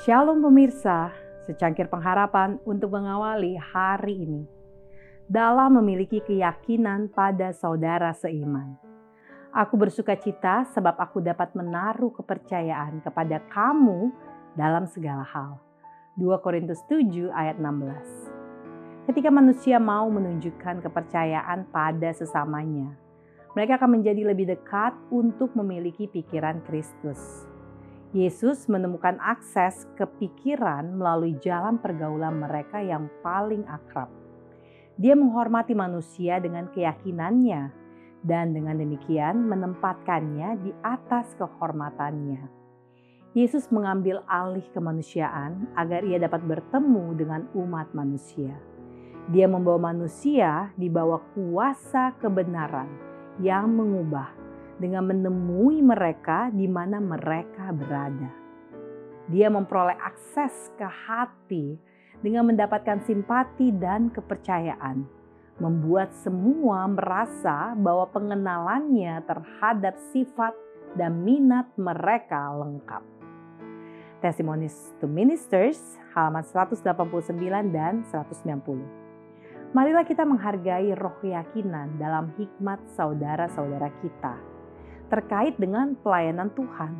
Shalom pemirsa, secangkir pengharapan untuk mengawali hari ini. Dalam memiliki keyakinan pada saudara seiman. Aku bersuka cita sebab aku dapat menaruh kepercayaan kepada kamu dalam segala hal. 2 Korintus 7 ayat 16. Ketika manusia mau menunjukkan kepercayaan pada sesamanya, mereka akan menjadi lebih dekat untuk memiliki pikiran Kristus Yesus menemukan akses ke pikiran melalui jalan pergaulan mereka yang paling akrab. Dia menghormati manusia dengan keyakinannya dan dengan demikian menempatkannya di atas kehormatannya. Yesus mengambil alih kemanusiaan agar ia dapat bertemu dengan umat manusia. Dia membawa manusia di bawah kuasa kebenaran yang mengubah dengan menemui mereka di mana mereka berada. Dia memperoleh akses ke hati dengan mendapatkan simpati dan kepercayaan, membuat semua merasa bahwa pengenalannya terhadap sifat dan minat mereka lengkap. Testimonies to Ministers halaman 189 dan 190. Marilah kita menghargai roh keyakinan dalam hikmat saudara-saudara kita terkait dengan pelayanan Tuhan.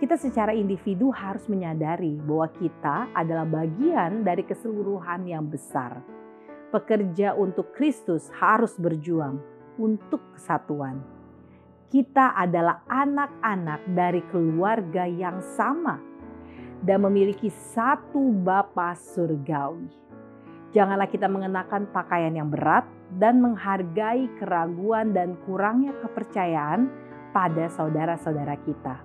Kita secara individu harus menyadari bahwa kita adalah bagian dari keseluruhan yang besar. Pekerja untuk Kristus harus berjuang untuk kesatuan. Kita adalah anak-anak dari keluarga yang sama dan memiliki satu Bapa surgawi. Janganlah kita mengenakan pakaian yang berat dan menghargai keraguan dan kurangnya kepercayaan pada saudara-saudara kita.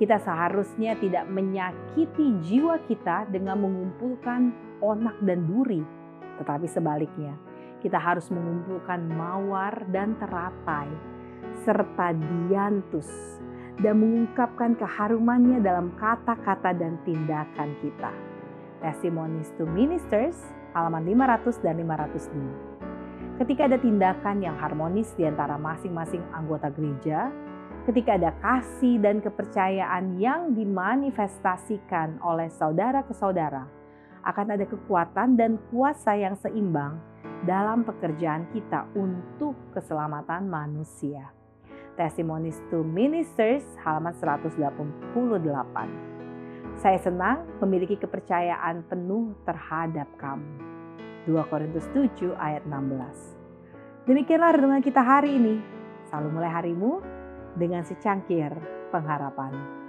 Kita seharusnya tidak menyakiti jiwa kita dengan mengumpulkan onak dan duri, tetapi sebaliknya, kita harus mengumpulkan mawar dan teratai serta diantus dan mengungkapkan keharumannya dalam kata-kata dan tindakan kita. Testimonies to Ministers halaman 500 dan 502. Ketika ada tindakan yang harmonis di antara masing-masing anggota gereja, ketika ada kasih dan kepercayaan yang dimanifestasikan oleh saudara ke saudara, akan ada kekuatan dan kuasa yang seimbang dalam pekerjaan kita untuk keselamatan manusia. Testimonies to Ministers halaman 188. Saya senang memiliki kepercayaan penuh terhadap kamu. 2 Korintus 7 ayat 16. Demikianlah renungan kita hari ini. Selalu mulai harimu dengan secangkir pengharapan.